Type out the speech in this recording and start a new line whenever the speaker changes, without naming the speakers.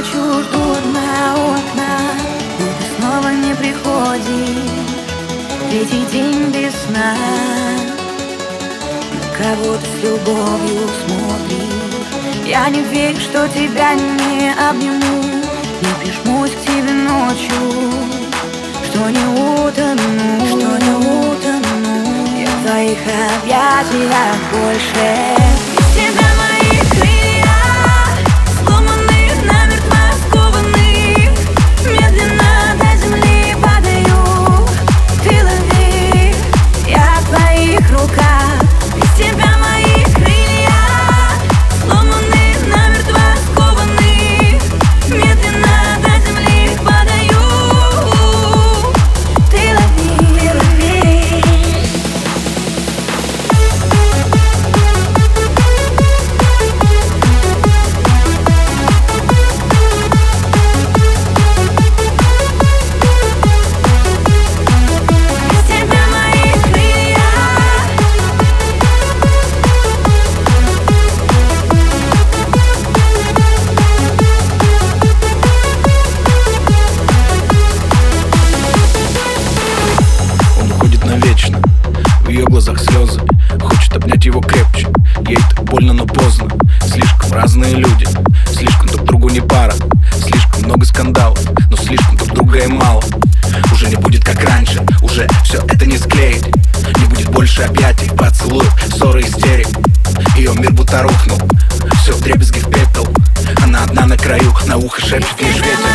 ночью жду одна у окна И ты снова не приходишь. Третий день без сна. Кого-то с любовью смотришь. Я не верю, что тебя не обниму. Не прижмусь к тебе ночью. Что не утону, что не утону. Я в твоих объятиях больше.
Глазах слезы. Хочет обнять его крепче. Ей так больно, но поздно. Слишком разные люди. Слишком друг другу не пара. Слишком много скандалов Но слишком друг друга и мало. Уже не будет как раньше. Уже все это не склеить. Не будет больше объятий, поцелуев, ссоры, истерик. Ее мир будто рухнул. Все в дребезги в пепел Она одна на краю, на ухо шепчет лишь ветер